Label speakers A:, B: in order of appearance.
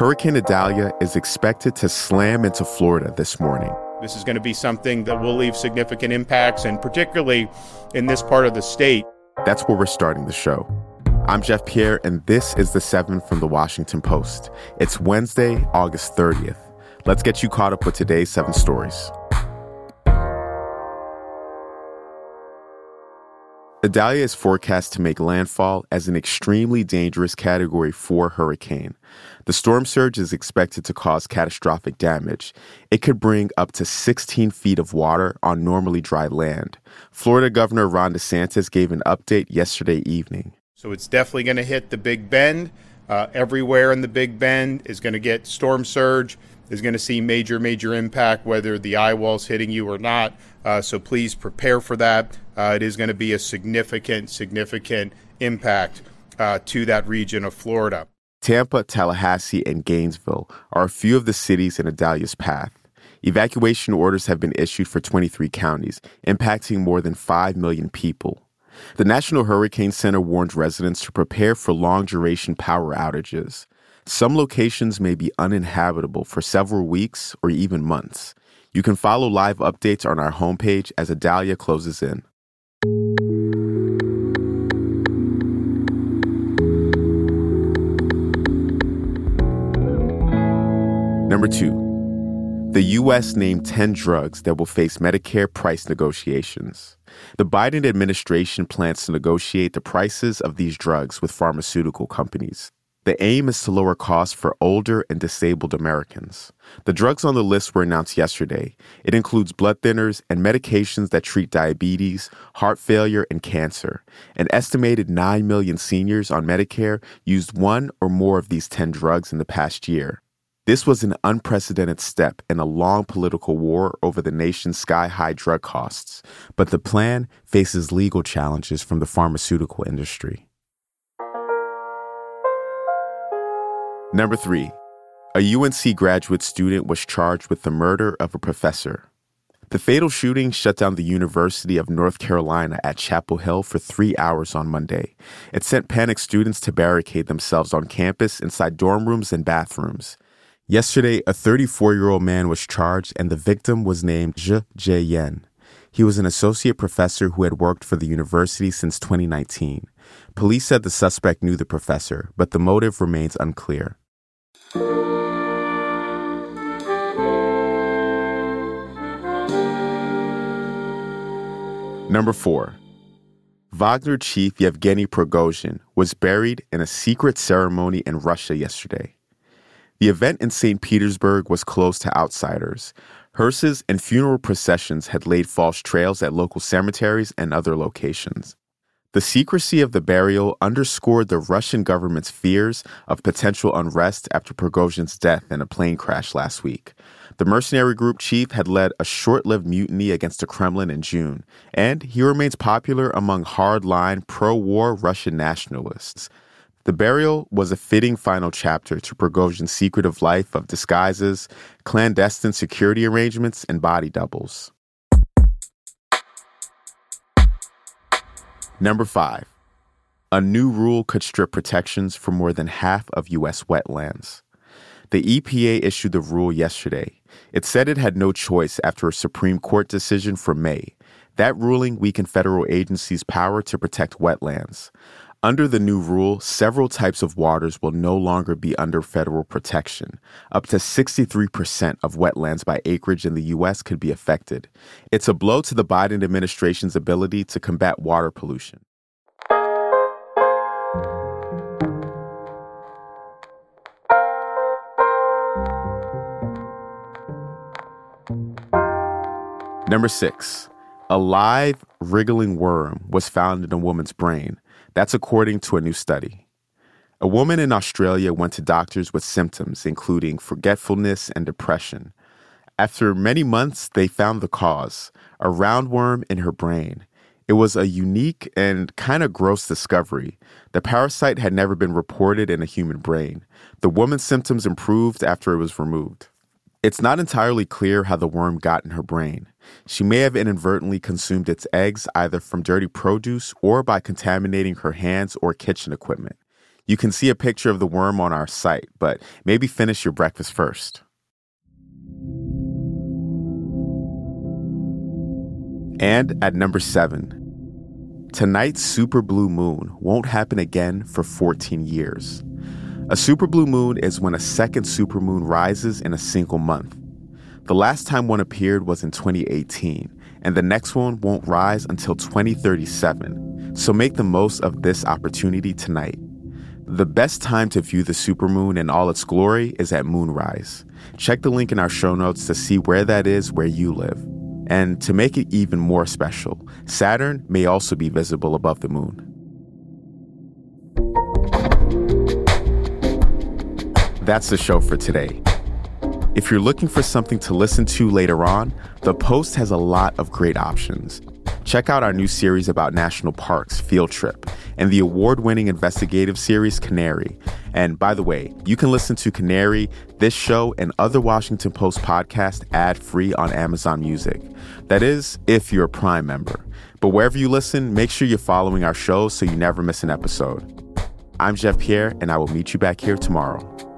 A: Hurricane Idalia is expected to slam into Florida this morning.
B: This is going to be something that will leave significant impacts, and particularly in this part of the state.
A: That's where we're starting the show. I'm Jeff Pierre, and this is the 7 from the Washington Post. It's Wednesday, August 30th. Let's get you caught up with today's seven stories. Idalia is forecast to make landfall as an extremely dangerous Category 4 hurricane. The storm surge is expected to cause catastrophic damage. It could bring up to 16 feet of water on normally dry land. Florida Governor Ron DeSantis gave an update yesterday evening.
B: So it's definitely going to hit the Big Bend. Uh, everywhere in the Big Bend is going to get storm surge is going to see major, major impact, whether the eye wall's hitting you or not. Uh, so please prepare for that. Uh, it is going to be a significant, significant impact uh, to that region of Florida.
A: Tampa, Tallahassee, and Gainesville are a few of the cities in Idalia's path. Evacuation orders have been issued for 23 counties, impacting more than 5 million people. The National Hurricane Center warns residents to prepare for long duration power outages. Some locations may be uninhabitable for several weeks or even months. You can follow live updates on our homepage as Idalia closes in. Number two, the U.S. named 10 drugs that will face Medicare price negotiations. The Biden administration plans to negotiate the prices of these drugs with pharmaceutical companies. The aim is to lower costs for older and disabled Americans. The drugs on the list were announced yesterday. It includes blood thinners and medications that treat diabetes, heart failure, and cancer. An estimated 9 million seniors on Medicare used one or more of these 10 drugs in the past year. This was an unprecedented step in a long political war over the nation's sky high drug costs, but the plan faces legal challenges from the pharmaceutical industry. Number three, a UNC graduate student was charged with the murder of a professor. The fatal shooting shut down the University of North Carolina at Chapel Hill for three hours on Monday. It sent panicked students to barricade themselves on campus inside dorm rooms and bathrooms. Yesterday, a 34 year old man was charged, and the victim was named Zijie Yan. He was an associate professor who had worked for the university since 2019. Police said the suspect knew the professor, but the motive remains unclear. Number four, Wagner chief Yevgeny Prigozhin was buried in a secret ceremony in Russia yesterday. The event in St. Petersburg was closed to outsiders. Hearses and funeral processions had laid false trails at local cemeteries and other locations. The secrecy of the burial underscored the Russian government's fears of potential unrest after Prigozhin's death in a plane crash last week. The mercenary group chief had led a short lived mutiny against the Kremlin in June, and he remains popular among hardline pro war Russian nationalists. The burial was a fitting final chapter to Prigozhin's secretive life of disguises, clandestine security arrangements, and body doubles. Number five, a new rule could strip protections for more than half of U.S. wetlands. The EPA issued the rule yesterday. It said it had no choice after a Supreme Court decision from May. That ruling weakened federal agencies' power to protect wetlands. Under the new rule, several types of waters will no longer be under federal protection. Up to 63% of wetlands by acreage in the U.S. could be affected. It's a blow to the Biden administration's ability to combat water pollution. Number six, a live, wriggling worm was found in a woman's brain. That's according to a new study. A woman in Australia went to doctors with symptoms including forgetfulness and depression. After many months, they found the cause a roundworm in her brain. It was a unique and kind of gross discovery. The parasite had never been reported in a human brain. The woman's symptoms improved after it was removed. It's not entirely clear how the worm got in her brain. She may have inadvertently consumed its eggs either from dirty produce or by contaminating her hands or kitchen equipment. You can see a picture of the worm on our site, but maybe finish your breakfast first. And at number seven, tonight's super blue moon won't happen again for 14 years. A super blue moon is when a second supermoon rises in a single month. The last time one appeared was in 2018, and the next one won't rise until 2037. So make the most of this opportunity tonight. The best time to view the supermoon in all its glory is at moonrise. Check the link in our show notes to see where that is where you live. And to make it even more special, Saturn may also be visible above the moon. That's the show for today. If you're looking for something to listen to later on, The Post has a lot of great options. Check out our new series about national parks, Field Trip, and the award winning investigative series, Canary. And by the way, you can listen to Canary, this show, and other Washington Post podcasts ad free on Amazon Music. That is, if you're a Prime member. But wherever you listen, make sure you're following our show so you never miss an episode. I'm Jeff Pierre, and I will meet you back here tomorrow.